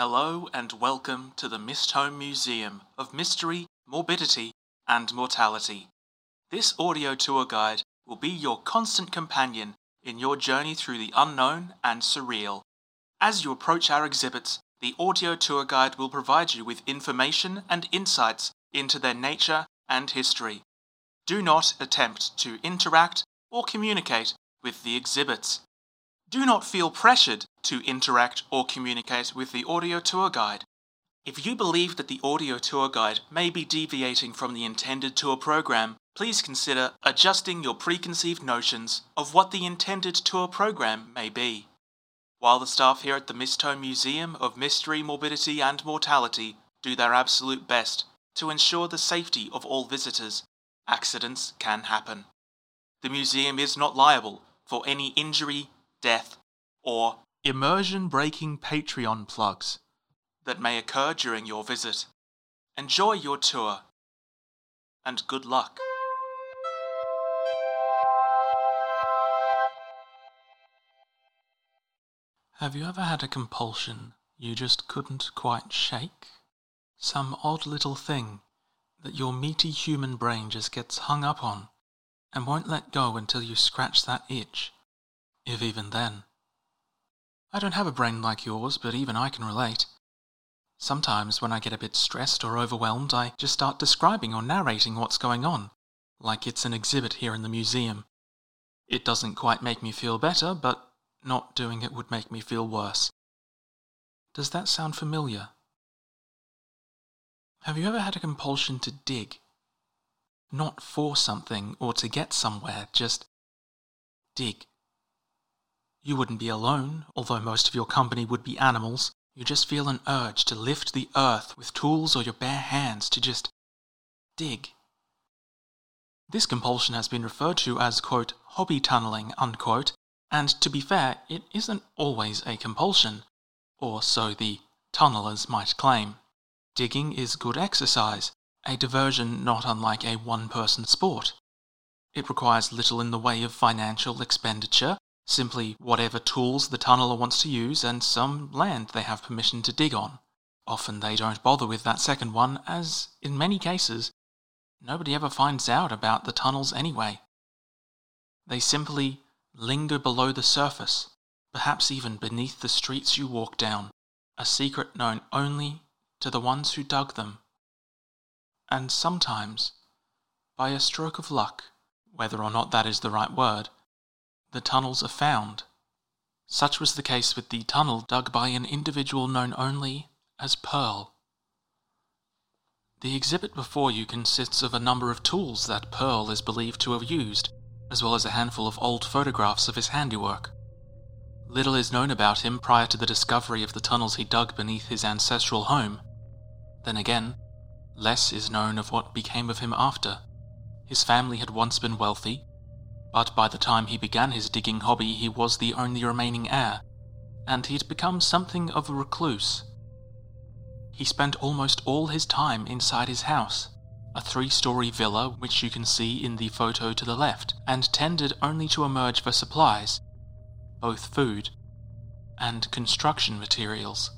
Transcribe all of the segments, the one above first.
Hello and welcome to the Mistholme Museum of Mystery, Morbidity, and Mortality. This audio tour guide will be your constant companion in your journey through the unknown and surreal. As you approach our exhibits, the audio tour guide will provide you with information and insights into their nature and history. Do not attempt to interact or communicate with the exhibits. Do not feel pressured to interact or communicate with the audio tour guide. If you believe that the audio tour guide may be deviating from the intended tour program, please consider adjusting your preconceived notions of what the intended tour program may be. While the staff here at the Mistholme Museum of Mystery, Morbidity and Mortality do their absolute best to ensure the safety of all visitors, accidents can happen. The museum is not liable for any injury, death, or immersion breaking Patreon plugs that may occur during your visit. Enjoy your tour and good luck. Have you ever had a compulsion you just couldn't quite shake? Some odd little thing that your meaty human brain just gets hung up on and won't let go until you scratch that itch, if even then. I don't have a brain like yours, but even I can relate. Sometimes when I get a bit stressed or overwhelmed, I just start describing or narrating what's going on, like it's an exhibit here in the museum. It doesn't quite make me feel better, but not doing it would make me feel worse. Does that sound familiar? Have you ever had a compulsion to dig? Not for something or to get somewhere, just dig. You wouldn't be alone, although most of your company would be animals. You just feel an urge to lift the earth with tools or your bare hands to just dig. This compulsion has been referred to as, quote, hobby tunneling, unquote, and to be fair, it isn't always a compulsion, or so the tunnelers might claim. Digging is good exercise, a diversion not unlike a one person sport. It requires little in the way of financial expenditure, simply whatever tools the tunneler wants to use and some land they have permission to dig on. Often they don't bother with that second one, as in many cases, nobody ever finds out about the tunnels anyway. They simply linger below the surface, perhaps even beneath the streets you walk down, a secret known only to the ones who dug them. And sometimes, by a stroke of luck, whether or not that is the right word, the tunnels are found. Such was the case with the tunnel dug by an individual known only as Pearl. The exhibit before you consists of a number of tools that Pearl is believed to have used as well as a handful of old photographs of his handiwork. Little is known about him prior to the discovery of the tunnels he dug beneath his ancestral home. Then again, less is known of what became of him after. His family had once been wealthy, but by the time he began his digging hobby, he was the only remaining heir, and he'd become something of a recluse. He spent almost all his time inside his house, a three story villa which you can see in the photo to the left, and tended only to emerge for supplies, both food and construction materials.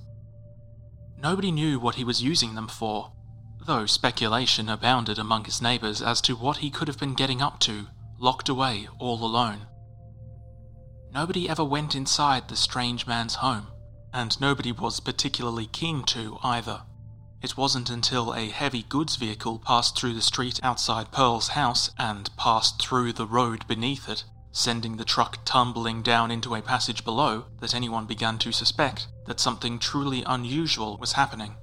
Nobody knew what he was using them for, though speculation abounded among his neighbours as to what he could have been getting up to, locked away all alone. Nobody ever went inside the strange man's home, and nobody was particularly keen to either. It wasn't until a heavy goods vehicle passed through the street outside Pearl's house and passed through the road beneath it, sending the truck tumbling down into a passage below, that anyone began to suspect that something truly unusual was happening.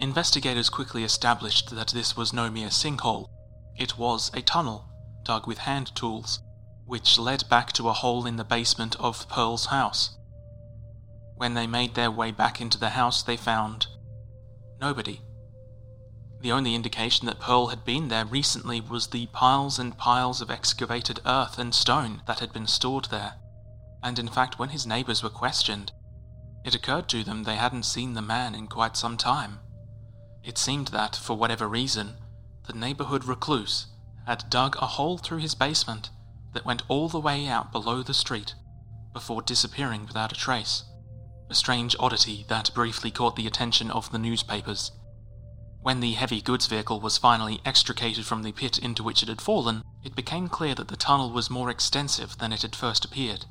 Investigators quickly established that this was no mere sinkhole. It was a tunnel, dug with hand tools, which led back to a hole in the basement of Pearl's house. When they made their way back into the house, they found Nobody. The only indication that Pearl had been there recently was the piles and piles of excavated earth and stone that had been stored there. And in fact, when his neighbours were questioned, it occurred to them they hadn't seen the man in quite some time. It seemed that, for whatever reason, the neighbourhood recluse had dug a hole through his basement that went all the way out below the street before disappearing without a trace. a strange oddity that briefly caught the attention of the newspapers. When the heavy goods vehicle was finally extricated from the pit into which it had fallen, it became clear that the tunnel was more extensive than it had first appeared.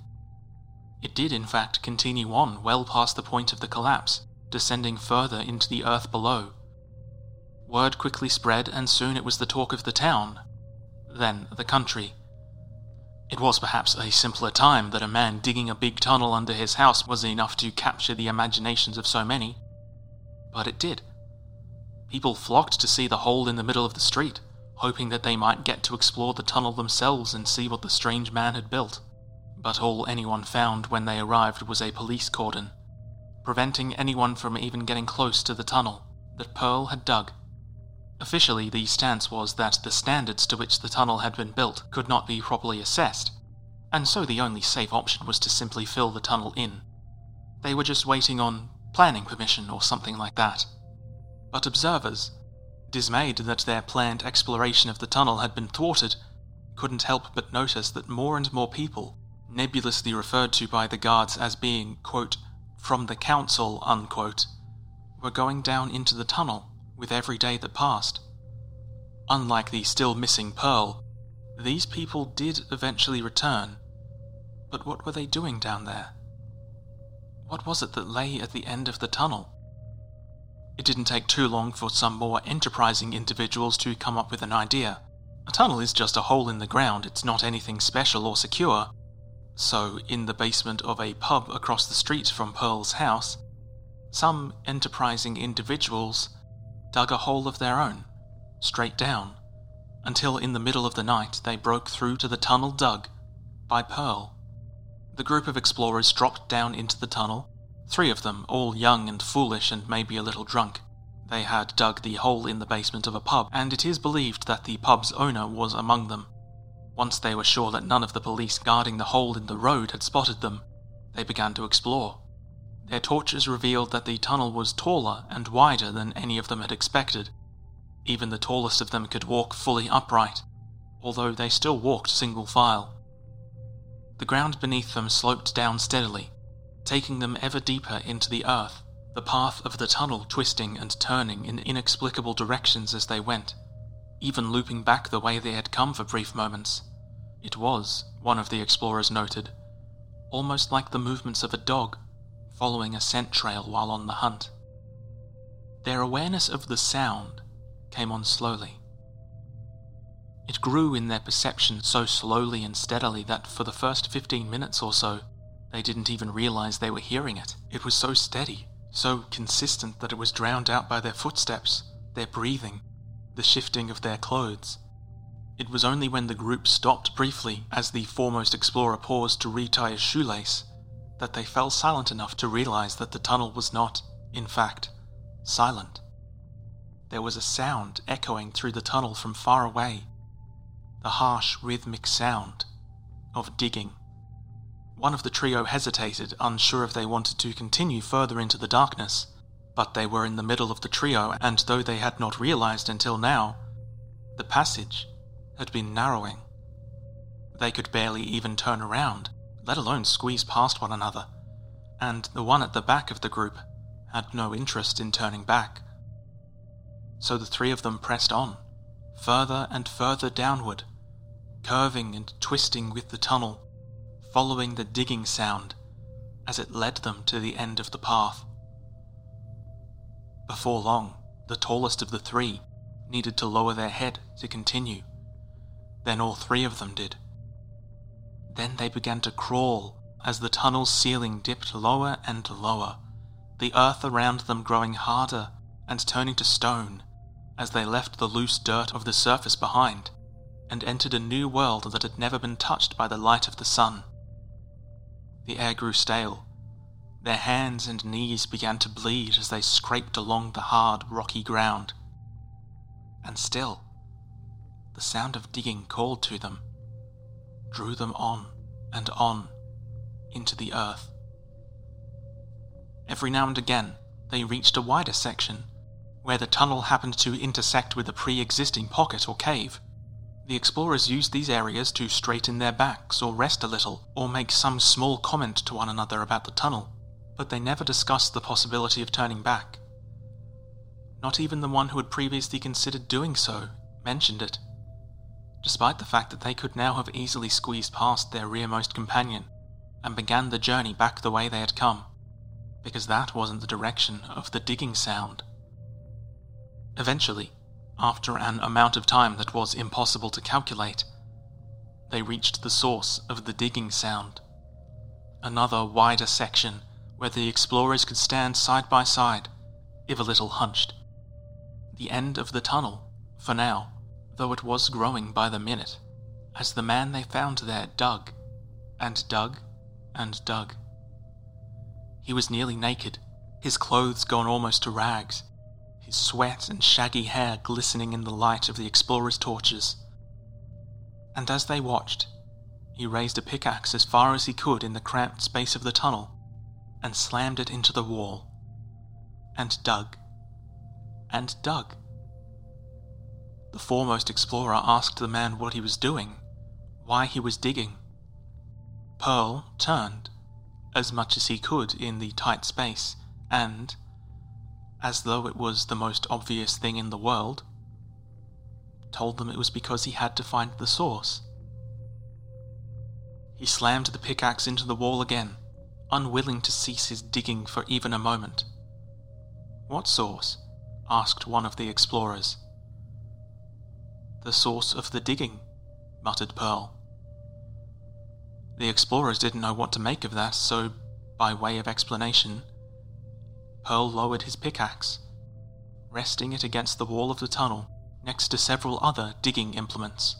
It did, in fact, continue on well past the point of the collapse, descending further into the earth below. Word quickly spread, and soon it was the talk of the town, then the country. It was perhaps a simpler time that a man digging a big tunnel under his house was enough to capture the imaginations of so many. But it did. People flocked to see the hole in the middle of the street, hoping that they might get to explore the tunnel themselves and see what the strange man had built. But all anyone found when they arrived was a police cordon, preventing anyone from even getting close to the tunnel that Pearl had dug. Officially, the stance was that the standards to which the tunnel had been built could not be properly assessed, and so the only safe option was to simply fill the tunnel in. They were just waiting on planning permission or something like that. But observers, dismayed that their planned exploration of the tunnel had been thwarted, couldn't help but notice that more and more people, nebulously referred to by the guards as being, quote, from the council, unquote, were going down into the tunnel with every day that passed. Unlike the still missing Pearl, these people did eventually return. But what were they doing down there? What was it that lay at the end of the tunnel? It didn't take too long for some more enterprising individuals to come up with an idea. A tunnel is just a hole in the ground, it's not anything special or secure. So, in the basement of a pub across the street from Pearl's house, some enterprising individuals dug a hole of their own, straight down, until in the middle of the night they broke through to the tunnel dug by Pearl. The group of explorers dropped down into the tunnel Three of them, all young and foolish and maybe a little drunk. They had dug the hole in the basement of a pub, and it is believed that the pub's owner was among them. Once they were sure that none of the police guarding the hole in the road had spotted them, they began to explore. Their torches revealed that the tunnel was taller and wider than any of them had expected. Even the tallest of them could walk fully upright, although they still walked single file. The ground beneath them sloped down steadily, taking them ever deeper into the earth, the path of the tunnel twisting and turning in inexplicable directions as they went, even looping back the way they had come for brief moments. It was, one of the explorers noted, almost like the movements of a dog following a scent trail while on the hunt. Their awareness of the sound came on slowly. It grew in their perception so slowly and steadily that for the first 15 minutes or so, they didn't even realize they were hearing it. It was so steady, so consistent that it was drowned out by their footsteps, their breathing, the shifting of their clothes. It was only when the group stopped briefly as the foremost explorer paused to retie a shoelace that they fell silent enough to realize that the tunnel was not, in fact, silent. There was a sound echoing through the tunnel from far away, the harsh rhythmic sound of digging. One of the trio hesitated, unsure if they wanted to continue further into the darkness, but they were in the middle of the trio, and though they had not realized until now, the passage had been narrowing. They could barely even turn around, let alone squeeze past one another, and the one at the back of the group had no interest in turning back. So the three of them pressed on, further and further downward, curving and twisting with the tunnel following the digging sound as it led them to the end of the path. Before long, the tallest of the three needed to lower their head to continue. Then all three of them did. Then they began to crawl as the tunnel's ceiling dipped lower and lower, the earth around them growing harder and turning to stone as they left the loose dirt of the surface behind and entered a new world that had never been touched by the light of the sun. The air grew stale. Their hands and knees began to bleed as they scraped along the hard, rocky ground. And still, the sound of digging called to them, drew them on and on into the earth. Every now and again, they reached a wider section, where the tunnel happened to intersect with a pre existing pocket or cave. The explorers used these areas to straighten their backs or rest a little, or make some small comment to one another about the tunnel. but they never discussed the possibility of turning back. Not even the one who had previously considered doing so mentioned it, despite the fact that they could now have easily squeezed past their rearmost companion and began the journey back the way they had come, because that wasn't the direction of the digging sound. Eventually, after an amount of time that was impossible to calculate, they reached the source of the digging sound. Another wider section where the explorers could stand side by side, if a little hunched. The end of the tunnel, for now, though it was growing by the minute, as the man they found there dug, and dug, and dug. He was nearly naked, his clothes gone almost to rags, his sweat and shaggy hair glistening in the light of the explorers' torches. And as they watched, he raised a pickaxe as far as he could in the cramped space of the tunnel and slammed it into the wall, and dug, and dug. The foremost explorer asked the man what he was doing, why he was digging. Pearl turned, as much as he could in the tight space, and, as though it was the most obvious thing in the world, told them it was because he had to find the source. He slammed the pickaxe into the wall again, unwilling to cease his digging for even a moment. What source? asked one of the explorers. The source of the digging, muttered Pearl. The explorers didn't know what to make of that, so, by way of explanation, Pearl lowered his pickaxe, resting it against the wall of the tunnel next to several other digging implements.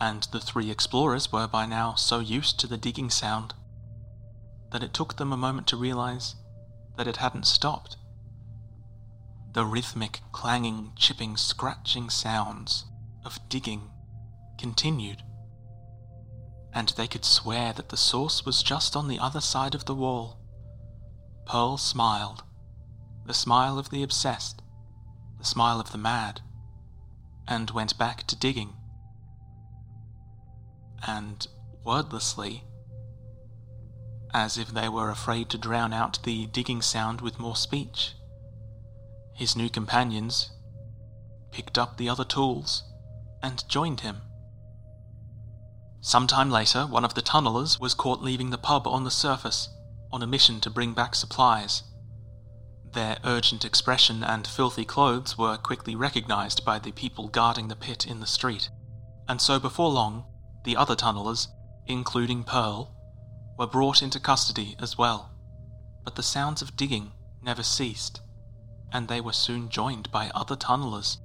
And the three explorers were by now so used to the digging sound that it took them a moment to realize that it hadn't stopped. The rhythmic, clanging, chipping, scratching sounds of digging continued, and they could swear that the source was just on the other side of the wall. Pearl smiled, the smile of the obsessed, the smile of the mad, and went back to digging. And wordlessly, as if they were afraid to drown out the digging sound with more speech. His new companions picked up the other tools and joined him. Some time later, one of the tunnelers was caught leaving the pub on the surface on a mission to bring back supplies. Their urgent expression and filthy clothes were quickly recognized by the people guarding the pit in the street, and so before long, the other tunnelers, including Pearl, were brought into custody as well, but the sounds of digging never ceased, and they were soon joined by other tunnelers,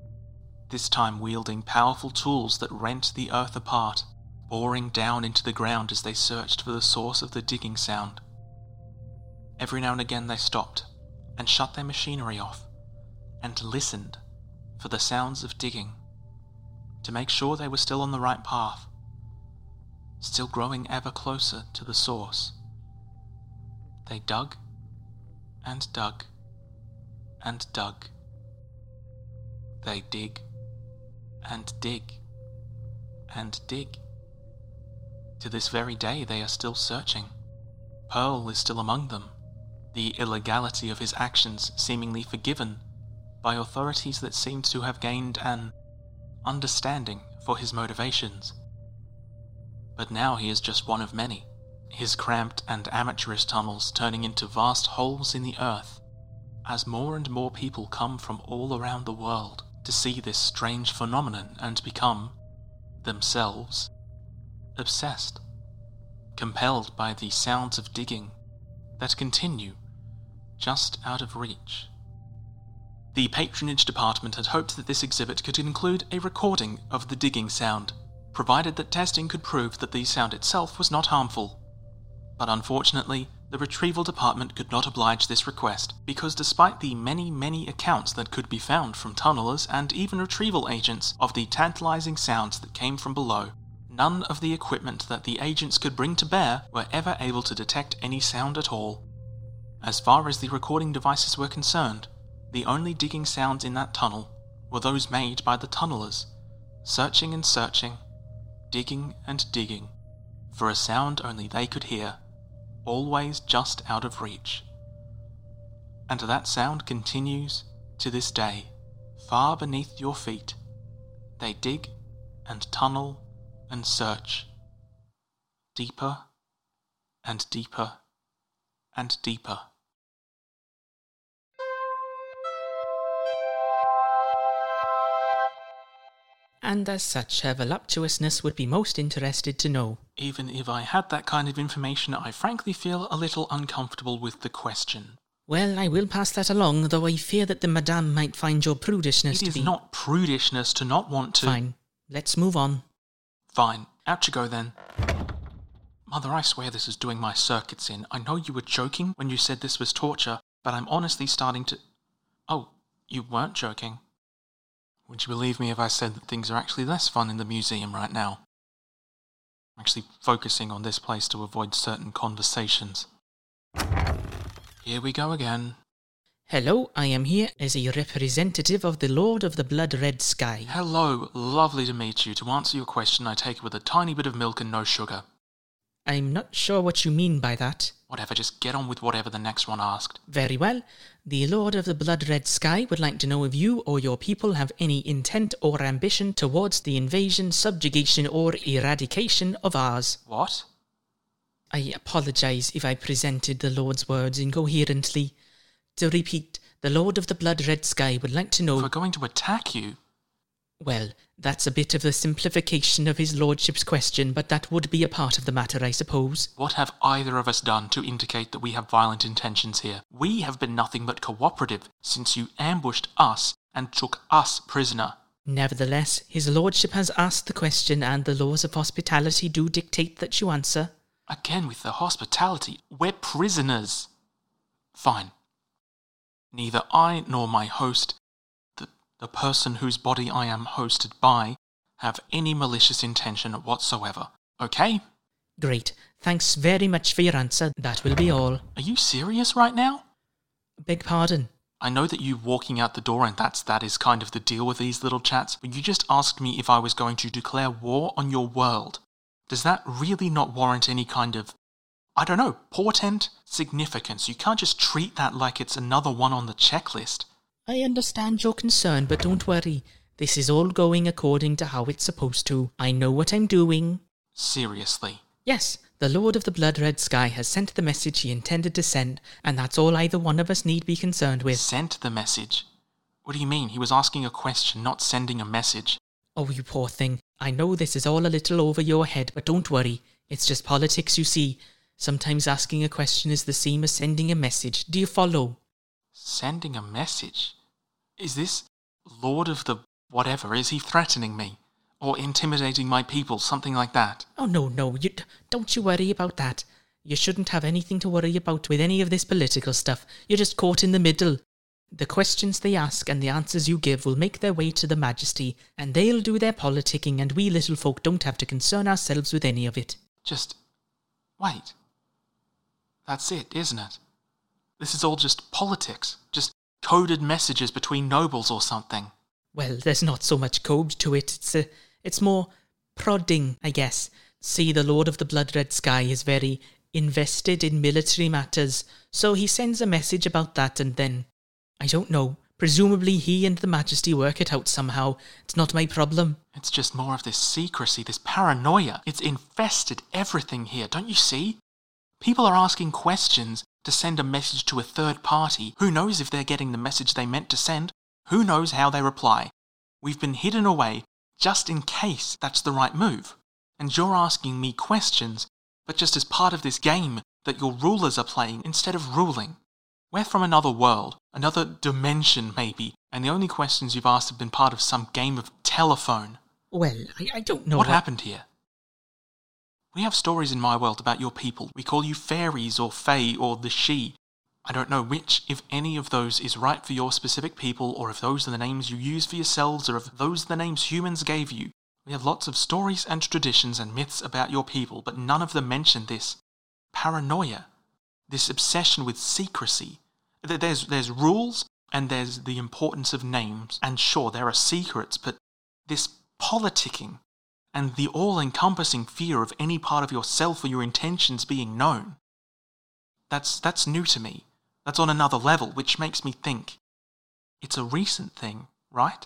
this time wielding powerful tools that rent the earth apart, boring down into the ground as they searched for the source of the digging sound. Every now and again they stopped and shut their machinery off and listened for the sounds of digging to make sure they were still on the right path still growing ever closer to the source. They dug and dug and dug. They dig and dig and dig. To this very day, they are still searching. Pearl is still among them, the illegality of his actions seemingly forgiven by authorities that seemed to have gained an understanding for his motivations but now he is just one of many, his cramped and amateurish tunnels turning into vast holes in the earth, as more and more people come from all around the world to see this strange phenomenon and become, themselves, obsessed, compelled by the sounds of digging that continue just out of reach. The patronage department had hoped that this exhibit could include a recording of the digging sound provided that testing could prove that the sound itself was not harmful. But unfortunately, the retrieval department could not oblige this request, because despite the many, many accounts that could be found from tunnelers and even retrieval agents of the tantalizing sounds that came from below, none of the equipment that the agents could bring to bear were ever able to detect any sound at all. As far as the recording devices were concerned, the only digging sounds in that tunnel were those made by the tunnelers, searching and searching digging and digging, for a sound only they could hear, always just out of reach. And that sound continues to this day, far beneath your feet. They dig and tunnel and search. Deeper and deeper and deeper. And as such, her voluptuousness would be most interested to know. Even if I had that kind of information, I frankly feel a little uncomfortable with the question. Well, I will pass that along, though I fear that the madame might find your prudishness It to is be. not prudishness to not want to. Fine. Let's move on. Fine. Out you go then. Mother, I swear this is doing my circuits in. I know you were joking when you said this was torture, but I'm honestly starting to. Oh, you weren't joking. Would you believe me if I said that things are actually less fun in the museum right now? I'm actually focusing on this place to avoid certain conversations. Here we go again. Hello, I am here as a representative of the Lord of the Blood Red Sky. Hello, lovely to meet you. To answer your question, I take it with a tiny bit of milk and no sugar. I'm not sure what you mean by that. Whatever, just get on with whatever the next one asked. Very well. The Lord of the Blood Red Sky would like to know if you or your people have any intent or ambition towards the invasion, subjugation, or eradication of ours. What? I apologize if I presented the Lord's words incoherently. To repeat, the Lord of the Blood Red Sky would like to know. If we're going to attack you, Well, that's a bit of a simplification of his Lordship's question, but that would be a part of the matter, I suppose. what have either of us done to indicate that we have violent intentions here? We have been nothing but cooperative since you ambushed us and took us prisoner. Nevertheless, his Lordship has asked the question, and the laws of hospitality do dictate that you answer. Again with the hospitality. We're prisoners. Fine. Neither I nor my host, the, person whose body I am hosted by, have any malicious intention whatsoever. Okay? Great. Thanks very much for your answer. That will be all. Are you serious right now? Beg pardon. I know that you walking out the door and that's that is kind of the deal with these little chats, but you just asked me if I was going to declare war on your world. Does that really not warrant any kind of I don't know, portent, significance? You can't just treat that like it's another one on the checklist. I understand your concern, but don't worry. This is all going according to how it's supposed to. I know what I'm doing. Seriously. Yes, the Lord of the Blood Red Sky has sent the message he intended to send, and that's all either one of us need be concerned with. Sent the message. What do you mean? He was asking a question, not sending a message. Oh, you poor thing. I know this is all a little over your head, but don't worry. It's just politics, you see. Sometimes asking a question is the same as sending a message. Do you follow? Sending a message? Is this Lord of the whatever? Is he threatening me? Or intimidating my people? Something like that? Oh, no, no, you, don't you worry about that. You shouldn't have anything to worry about with any of this political stuff. You're just caught in the middle. The questions they ask and the answers you give will make their way to the Majesty, and they'll do their politicking, and we little folk don't have to concern ourselves with any of it. Just. Wait. That's it, isn't it? This is all just politics. Just coded messages between nobles or something. Well, there's not so much code to it. It's a, it's more prodding, I guess. See, the Lord of the Blood Red Sky is very invested in military matters, so he sends a message about that and then, I don't know. Presumably he and the Majesty work it out somehow. It's not my problem. It's just more of this secrecy, this paranoia. It's infested everything here, don't you see? People are asking questions to send a message to a third party. Who knows if they're getting the message they meant to send? Who knows how they reply? We've been hidden away just in case that's the right move. And you're asking me questions, but just as part of this game that your rulers are playing instead of ruling. We're from another world, another dimension maybe, and the only questions you've asked have been part of some game of telephone. Well, I, I don't know what happened here? We have stories in my world about your people. We call you fairies or fae or the sidhe. I don't know which, if any of those is right for your specific people, or if those are the names you use for yourselves, or if those are the names humans gave you. We have lots of stories and traditions and myths about your people, but none of them mention this paranoia, this obsession with secrecy. There's, there's rules and there's the importance of names, and sure, there are secrets, but this politicking and the all encompassing fear of any part of yourself or your intentions being known. That's that's new to me. That's on another level, which makes me think it's a recent thing, right?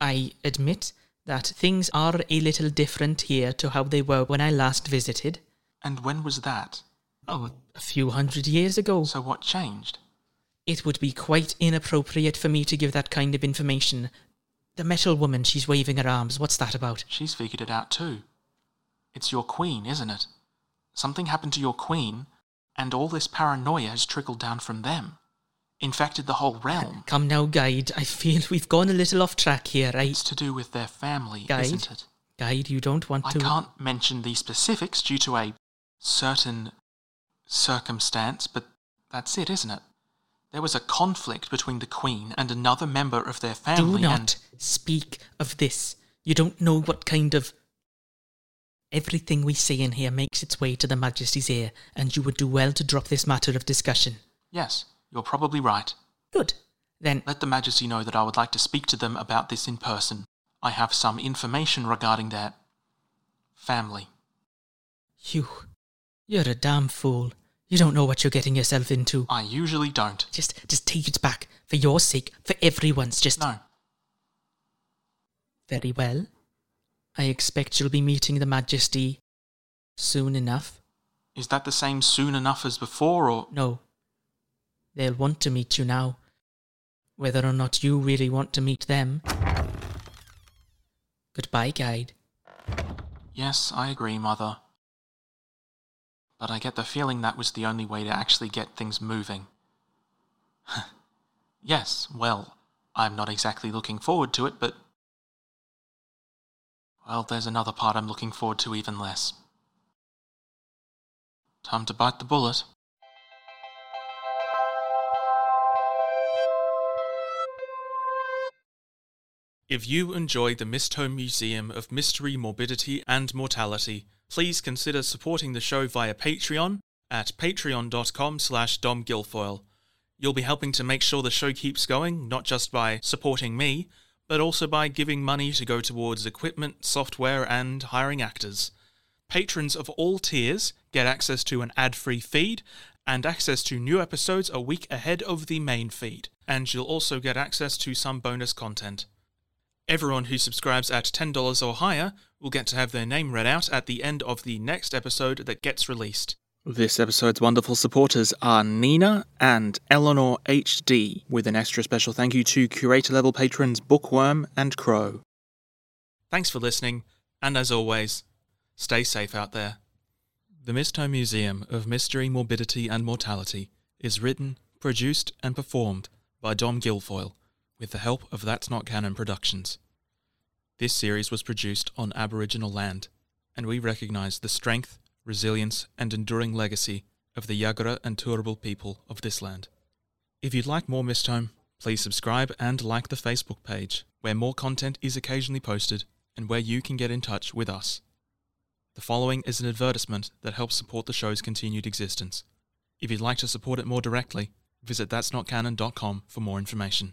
I admit that things are a little different here to how they were when I last visited. And when was that? Oh, a few hundred years ago. So what changed? It would be quite inappropriate for me to give that kind of information. The metal woman, she's waving her arms. What's that about? She's figured it out too. It's your queen, isn't it? Something happened to your queen, and all this paranoia has trickled down from them. Infected the whole realm. Come now, Guide. I feel we've gone a little off track here. I. It's to do with their family, Guide? isn't it? Guide, you don't want I to. I can't mention the specifics due to a certain circumstance, but that's it, isn't it? There was a conflict between the Queen and another member of their family. Do not and speak of this. You don't know what kind of. Everything we say in here makes its way to the Majesty's ear, and you would do well to drop this matter of discussion. yes, you're probably right. Good. Then, Let the Majesty know that I would like to speak to them about this in person. I have some information regarding their family. you. You're a damn fool. You don't know what you're getting yourself into. I usually don't. Just, just take it back. For your sake, for everyone's. Just. No, Very well. I expect you'll be meeting the Majesty soon enough. is that the same soon enough as before, or No. They'll want to meet you now. Whether or not you really want to meet them. Goodbye, guide. Yes, I agree, Mother. But I get the feeling that was the only way to actually get things moving. yes, well, I'm not exactly looking forward to it, but. Well, there's another part I'm looking forward to even less. Time to bite the bullet. If you enjoy the Mistholme Museum of Mystery, Morbidity, and Mortality, please consider supporting the show via Patreon at patreon.com slash domguilfoyle. You'll be helping to make sure the show keeps going, not just by supporting me, but also by giving money to go towards equipment, software, and hiring actors. Patrons of all tiers get access to an ad free feed and access to new episodes a week ahead of the main feed, and you'll also get access to some bonus content. Everyone who subscribes at $10 or higher will get to have their name read out at the end of the next episode that gets released. This episode's wonderful supporters are Nina and Eleanor HD, with an extra special thank you to curator level patrons Bookworm and Crow. Thanks for listening, and as always, stay safe out there. The Mistholme Museum of Mystery, Morbidity, and Mortality is written, produced, and performed by Dom Guilfoyle with the help of That's Not Canon Productions. This series was produced on Aboriginal land, and we recognise the strength, resilience, and enduring legacy of the Yagara and Turrbal people of this land. If you'd like more Mistholme, please subscribe and like the Facebook page, where more content is occasionally posted and where you can get in touch with us. The following is an advertisement that helps support the show's continued existence. If you'd like to support it more directly, visit that'snotcanon.com for more information.